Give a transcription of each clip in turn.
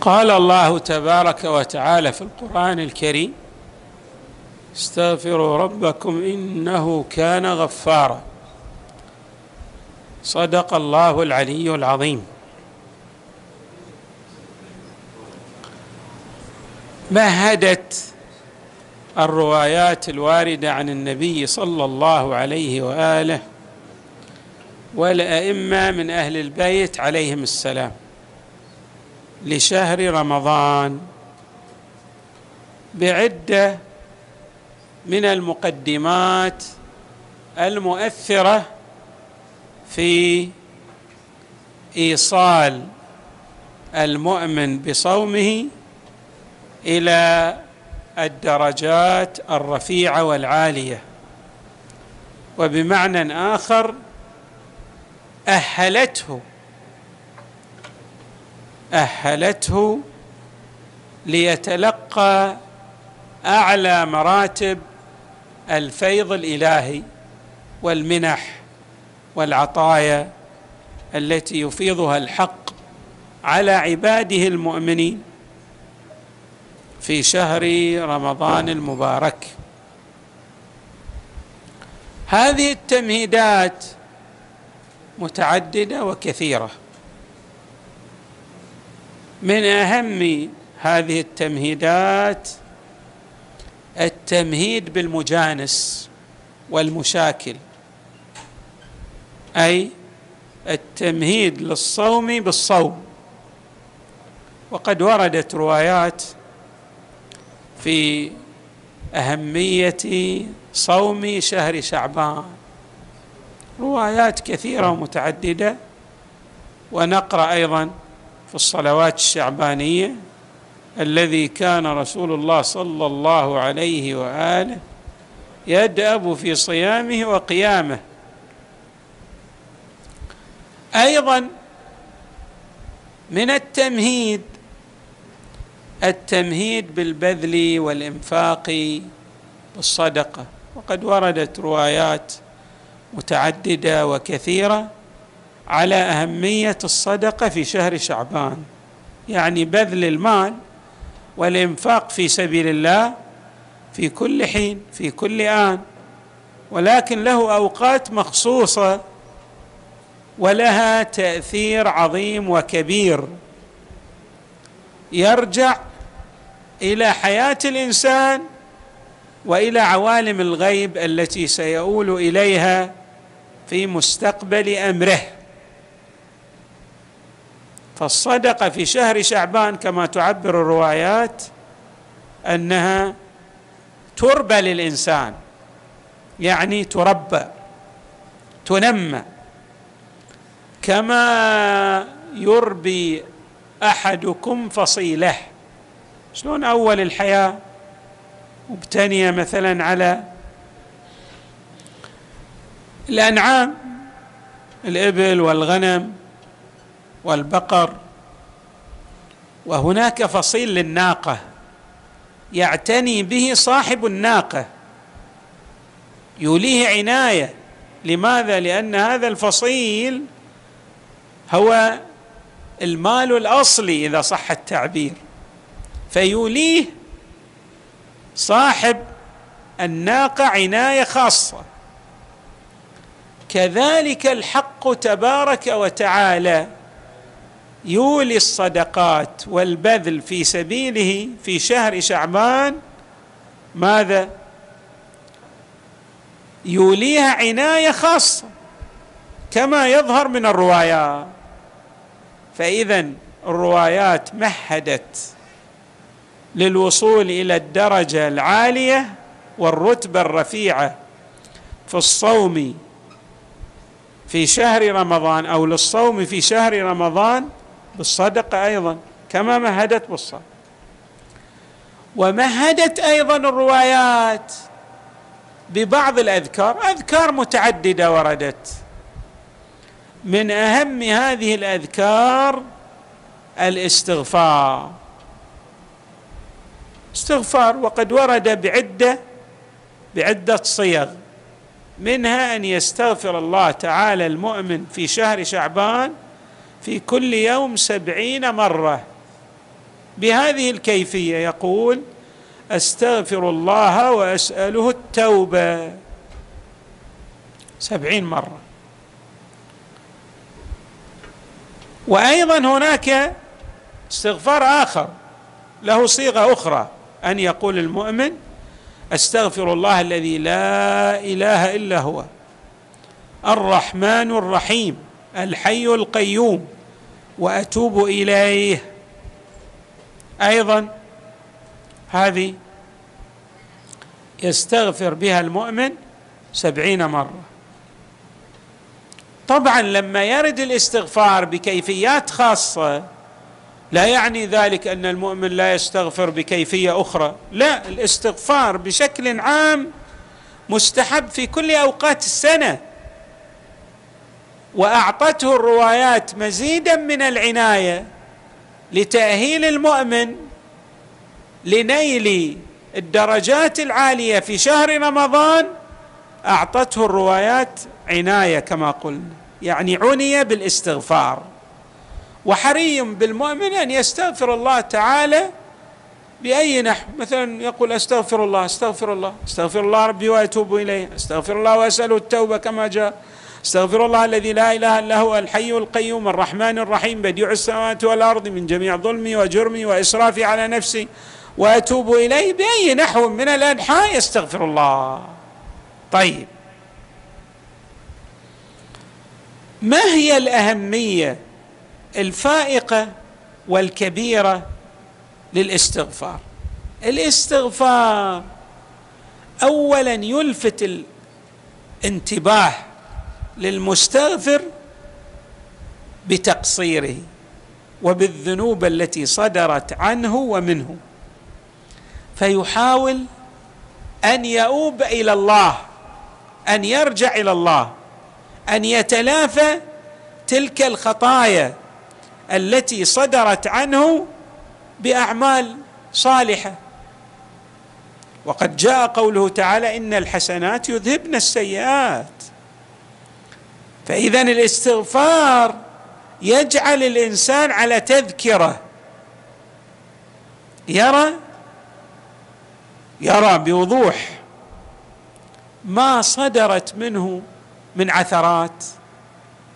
قال الله تبارك وتعالى في القرآن الكريم استغفروا ربكم إنه كان غفارا. صدق الله العلي العظيم. مهدت الروايات الواردة عن النبي صلى الله عليه وآله والأئمة من أهل البيت عليهم السلام. لشهر رمضان بعدة من المقدمات المؤثرة في إيصال المؤمن بصومه إلى الدرجات الرفيعة والعالية. وبمعنى آخر أهلته أهلته ليتلقى أعلى مراتب الفيض الإلهي والمنح والعطايا التي يفيضها الحق على عباده المؤمنين في شهر رمضان المبارك. هذه التمهيدات متعددة وكثيرة. من أهم هذه التمهيدات التمهيد بالمجانس والمشاكل أي التمهيد للصوم بالصوم. وقد وردت روايات في أهمية صوم شهر شعبان. روايات كثيرة ومتعددة ونقرأ أيضا في الصلوات الشعبانية الذي كان رسول الله صلى الله عليه وآله يدأب في صيامه وقيامه. أيضا من التمهيد التمهيد بالبذل والإنفاق بالصدقة. وقد وردت روايات متعددة وكثيرة على أهمية الصدقة في شهر شعبان. يعني بذل المال والإنفاق في سبيل الله في كل حين في كل آن. ولكن له أوقات مخصوصة ولها تأثير عظيم وكبير. يرجع إلى حياة الإنسان وإلى عوالم الغيب التي سيؤول إليها في مستقبل أمره. فالصدقة في شهر شعبان كما تعبر الروايات أنها تربى للإنسان يعني تربى تنمى كما يربي أحدكم فصيلة. شلون أول الحياة مبتنية مثلا على الأنعام الإبل والغنم؟ والبقر. وهناك فصيل للناقة يعتني به صاحب الناقة. يوليه عناية. لماذا؟ لأن هذا الفصيل هو المال الأصلي إذا صح التعبير. فيوليه صاحب الناقة عناية خاصة. كذلك الحق تبارك وتعالى. يولي الصدقات والبذل في سبيله في شهر شعبان ماذا؟ يوليها عناية خاصة كما يظهر من الروايات فاذا الروايات مهدت للوصول إلى الدرجة العالية والرتبة الرفيعة في الصوم في شهر رمضان أو للصوم في شهر رمضان بالصدقة أيضا كما مهدت بالصلاه ومهدت أيضا الروايات ببعض الأذكار أذكار متعددة وردت. من أهم هذه الأذكار الاستغفار. استغفار وقد ورد بعدة بعدة صيغ. منها أن يستغفر الله تعالى المؤمن في شهر شعبان في كل يوم سبعين مرة بهذه الكيفية يقول أستغفر الله وأسأله التوبة سبعين مرة. وأيضا هناك استغفار آخر له صيغة أخرى أن يقول المؤمن أستغفر الله الذي لا إله إلا هو الرحمن الرحيم. الحي القيوم وأتوب إليه. أيضا هذه يستغفر بها المؤمن سبعين مرة. طبعا لما يرد الاستغفار بكيفيات خاصة لا يعني ذلك أن المؤمن لا يستغفر بكيفية أخرى. لا الاستغفار بشكل عام مستحب في كل أوقات السنة. وأعطته الروايات مزيدا من العناية لتأهيل المؤمن لنيل الدرجات العالية في شهر رمضان أعطته الروايات عناية كما قلنا يعني عني بالاستغفار. وحري بالمؤمن أن يستغفر الله تعالى بأي نحو؟ مثلا يقول أستغفر الله أستغفر الله أستغفر الله ربي وأتوب إليه أستغفر الله وأسأله التوبة كما جاء. استغفر الله الذي لا إله إلا هو الحي القيوم الرحمن الرحيم بديع السماوات والأرض من جميع ظلمي وجرمي وإسرافي على نفسي وأتوب إليه بأي نحو من الأنحاء يستغفر الله. طيب. ما هي الأهمية الفائقة والكبيرة للاستغفار؟ الاستغفار اولا يلفت الانتباه للمستغفر بتقصيره وبالذنوب التي صدرت عنه ومنه. فيحاول أن يؤوب إلى الله أن يرجع إلى الله أن يتلافى تلك الخطايا التي صدرت عنه بأعمال صالحة. وقد جاء قوله تعالى إن الحسنات يذهبن السيئات. فإذا الاستغفار يجعل الإنسان على تذكرة. يرى؟ يرى بوضوح ما صدرت منه من عثرات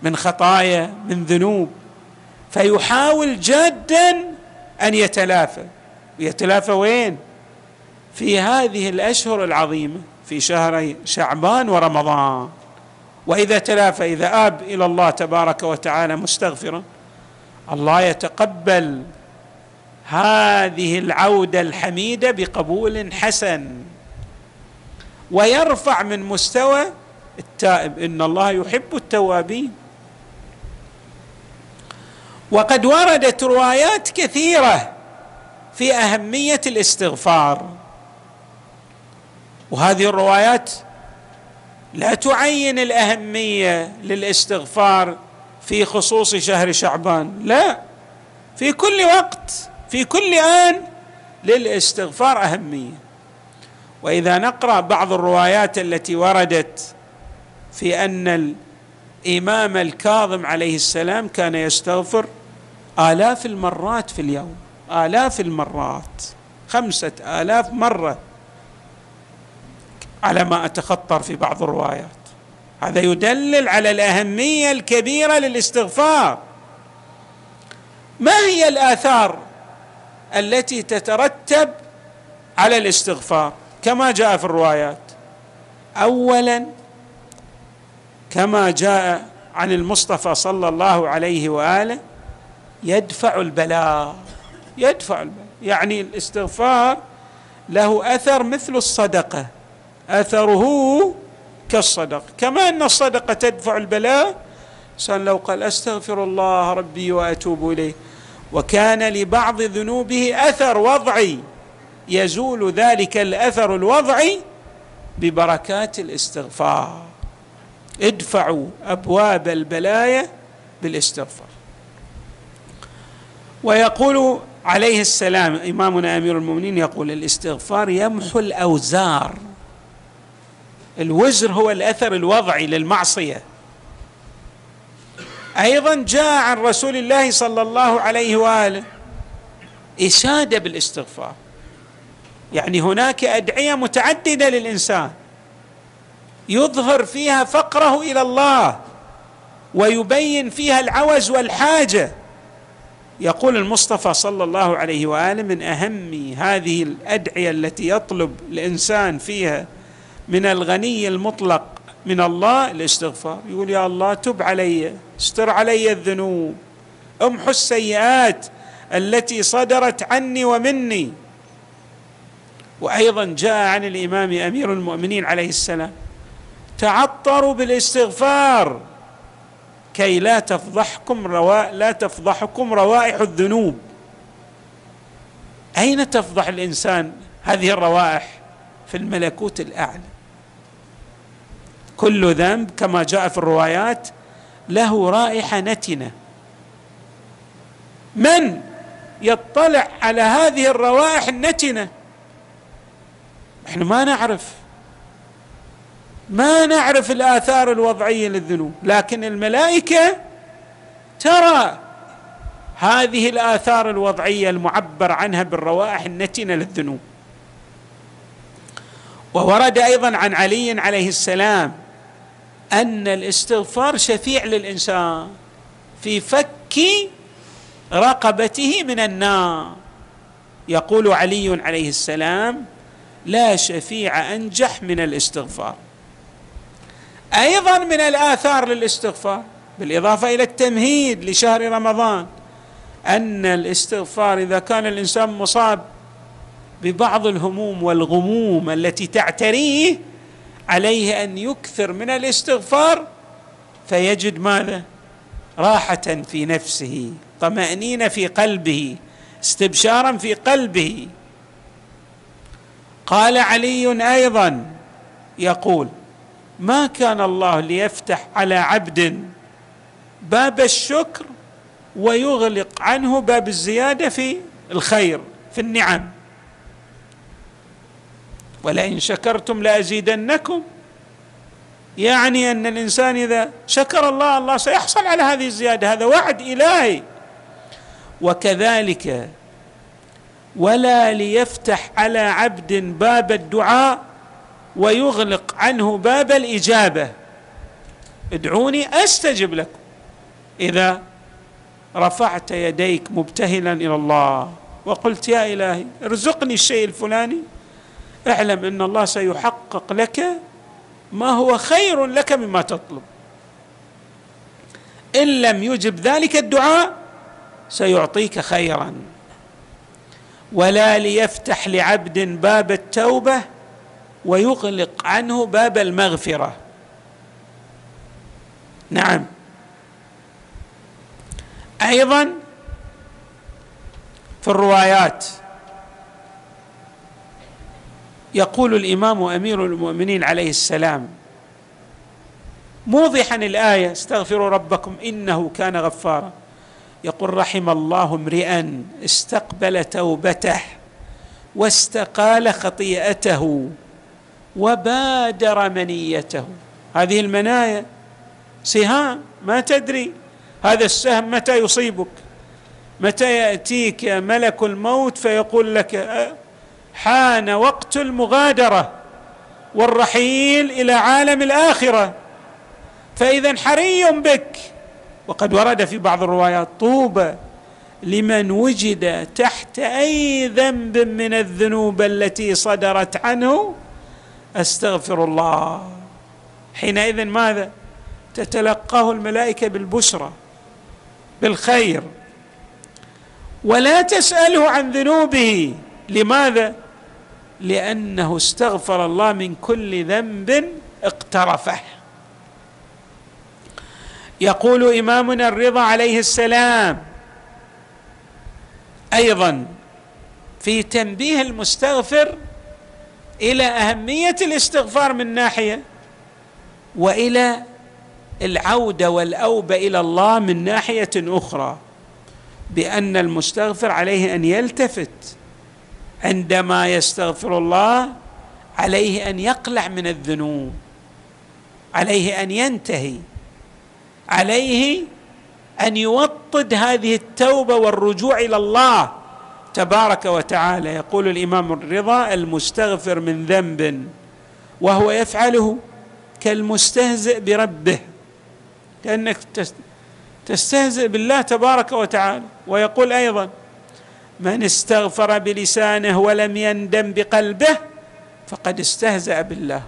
من خطايا من ذنوب. فيحاول جادا أن يتلافى. يتلافى وين؟ في هذه الأشهر العظيمة في شهري شعبان ورمضان. وإذا تلافى اذا آب إلى الله تبارك وتعالى مستغفرا الله يتقبل هذه العودة الحميدة بقبول حسن ويرفع من مستوى التائب. إن الله يحب التوابين. وقد وردت روايات كثيرة في أهمية الاستغفار. وهذه الروايات لا تعين الأهمية للاستغفار في خصوص شهر شعبان. لا. في كل وقت في كل آن للاستغفار أهمية. وإذا نقرأ بعض الروايات التي وردت في أن الإمام الكاظم عليه السلام كان يستغفر آلاف المرات في اليوم. آلاف المرات. خمسة آلاف مرة. على ما أتخطر في بعض الروايات. هذا يدلل على الأهمية الكبيرة للاستغفار. ما هي الآثار التي تترتب على الاستغفار؟ كما جاء في الروايات. اولا كما جاء عن المصطفى صلى الله عليه وآله يدفع البلاء. يدفع البلاء. يعني الاستغفار له أثر مثل الصدقة. أثره كالصدقه كما أن الصدقة تدفع البلاء. إنسان لو قال أستغفر الله ربي وأتوب إليه. وكان لبعض ذنوبه أثر وضعي. يزول ذلك الأثر الوضعي ببركات الاستغفار. ادفعوا أبواب البلايا بالاستغفار. ويقول عليه السلام إمامنا أمير المؤمنين يقول الاستغفار يمحو الأوزار. الوزر هو الأثر الوضعي للمعصية. أيضا جاء عن رسول الله صلى الله عليه وآله اشاده بالاستغفار. يعني هناك أدعية متعددة للإنسان يظهر فيها فقره إلى الله ويبين فيها العوز والحاجة. يقول المصطفى صلى الله عليه وآله من أهم هذه الأدعية التي يطلب الإنسان فيها من الغني المطلق من الله الاستغفار. يقول يا الله تب علي استر علي الذنوب امحو السيئات التي صدرت عني ومني. وأيضا جاء عن الإمام أمير المؤمنين عليه السلام تعطروا بالاستغفار كي لا تفضحكم روا... لا تفضحكم روائح الذنوب. أين تفضح الإنسان هذه الروائح؟ في الملكوت الأعلى. كل ذنب كما جاء في الروايات له رائحة نتنة. من يطلع على هذه الروائح النتنة؟ إحنا ما نعرف. ما نعرف الآثار الوضعية للذنوب لكن الملائكة ترى هذه الآثار الوضعية المعبر عنها بالروائح النتنة للذنوب. وورد أيضا عن علي عليه السلام أن الاستغفار شفيع للإنسان في فك رقبته من النار. يقول علي عليه السلام لا شفيع أنجح من الاستغفار. أيضا من الآثار للاستغفار بالإضافة إلى التمهيد لشهر رمضان أن الاستغفار إذا كان الإنسان مصاب ببعض الهموم والغموم التي تعتريه عليه أن يكثر من الاستغفار فيجد ماذا راحة في نفسه طمأنينة في قلبه استبشارا في قلبه. قال علي أيضا يقول ما كان الله ليفتح على عبد باب الشكر ويغلق عنه باب الزيادة في الخير في النعم؟ ولئن شكرتم لأزيدنكم. يعني أن الإنسان إذا شكر الله الله سيحصل على هذه الزيادة. هذا وعد إلهي. وكذلك ولا ليفتح على عبد باب الدعاء ويغلق عنه باب الإجابة. ادعوني أستجب لكم. إذا رفعت يديك مبتهلا إلى الله وقلت يا إلهي ارزقني الشيء الفلاني. اعلم ان الله سيحقق لك ما هو خير لك مما تطلب. إن لم يجب ذلك الدعاء سيعطيك خيرا. ولا ليفتح لعبد باب التوبة ويغلق عنه باب المغفرة. نعم. أيضا في الروايات يقول الإمام أمير المؤمنين عليه السلام موضحا الآية استغفروا ربكم إنه كان غفارا. يقول رحم الله امرئا استقبل توبته واستقال خطيئته وبادر منيته. هذه المنايا سهام ما تدري. هذا السهم متى يصيبك؟ متى يأتيك ملك الموت فيقول لك حان وقت المغادرة والرحيل إلى عالم الآخرة. فاذا حري بك. وقد ورد في بعض الروايات طوبى لمن وجد تحت أي ذنب من الذنوب التي صدرت عنه. أستغفر الله. حينئذ ماذا؟ تتلقاه الملائكة بالبشرى بالخير. ولا تسأله عن ذنوبه. لماذا؟ لأنه استغفر الله من كل ذنب اقترفه. يقول إمامنا الرضا عليه السلام أيضا في تنبيه المستغفر إلى أهمية الاستغفار من ناحية وإلى العودة والأوبة إلى الله من ناحية أخرى بأن المستغفر عليه أن يلتفت عندما يستغفر الله عليه أن يقلع من الذنوب عليه أن ينتهي عليه أن يوطد هذه التوبة والرجوع إلى الله تبارك وتعالى. يقول الإمام الرضا المستغفر من ذنب وهو يفعله كالمستهزئ بربه كأنك تستهزئ بالله تبارك وتعالى. ويقول أيضا من استغفر بلسانه ولم يندم بقلبه فقد استهزأ بالله.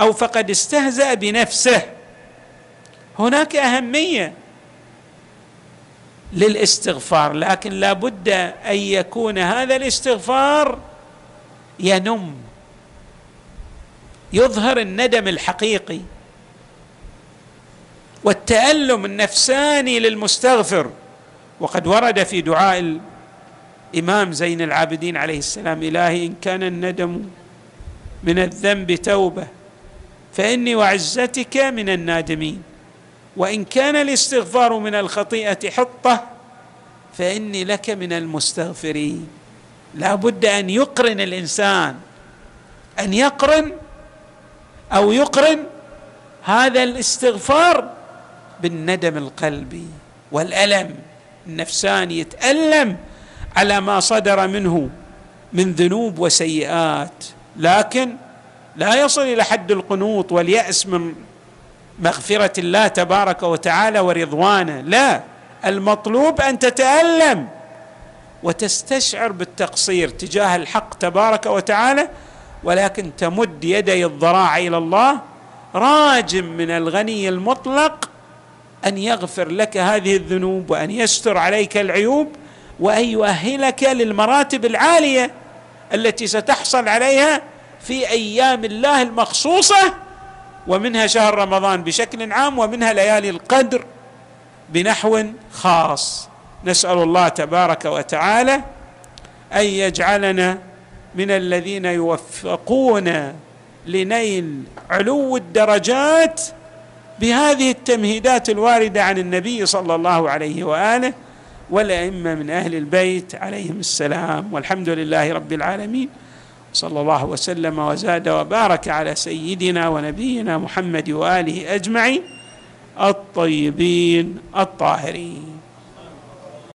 أو فقد استهزأ بنفسه. هناك أهمية للاستغفار لكن لا بد أن يكون هذا الاستغفار ينم. يظهر الندم الحقيقي والتألم النفساني للمستغفر. وقد ورد في دعاء الامام زين العابدين عليه السلام إلهي إن كان الندم من الذنب توبة فإني وعزتك من النادمين. وإن كان الاستغفار من الخطيئة حطة فإني لك من المستغفرين. لا بد أن يقرن الإنسان أن يقرن أو يقرن هذا الاستغفار بالندم القلبي والألم. النفساني يتألم على ما صدر منه من ذنوب وسيئات. لكن لا يصل إلى حد القنوط واليأس من مغفرة الله تبارك وتعالى ورضوانه. لا المطلوب أن تتألم وتستشعر بالتقصير تجاه الحق تبارك وتعالى ولكن تمد يدي الضراعه إلى الله راجم من الغني المطلق أن يغفر لك هذه الذنوب وأن يستر عليك العيوب وأن يؤهلك للمراتب العالية التي ستحصل عليها في أيام الله المخصوصة ومنها شهر رمضان بشكل عام ومنها ليالي القدر بنحو خاص. نسأل الله تبارك وتعالى أن يجعلنا من الذين يوفقون لنيل علو الدرجات بهذه التمهيدات الواردة عن النبي صلى الله عليه وآله. والأئمة من أهل البيت عليهم السلام والحمد لله رب العالمين. صلى الله وسلم وزاد وبارك على سيدنا ونبينا محمد وآله أجمعين الطيبين الطاهرين.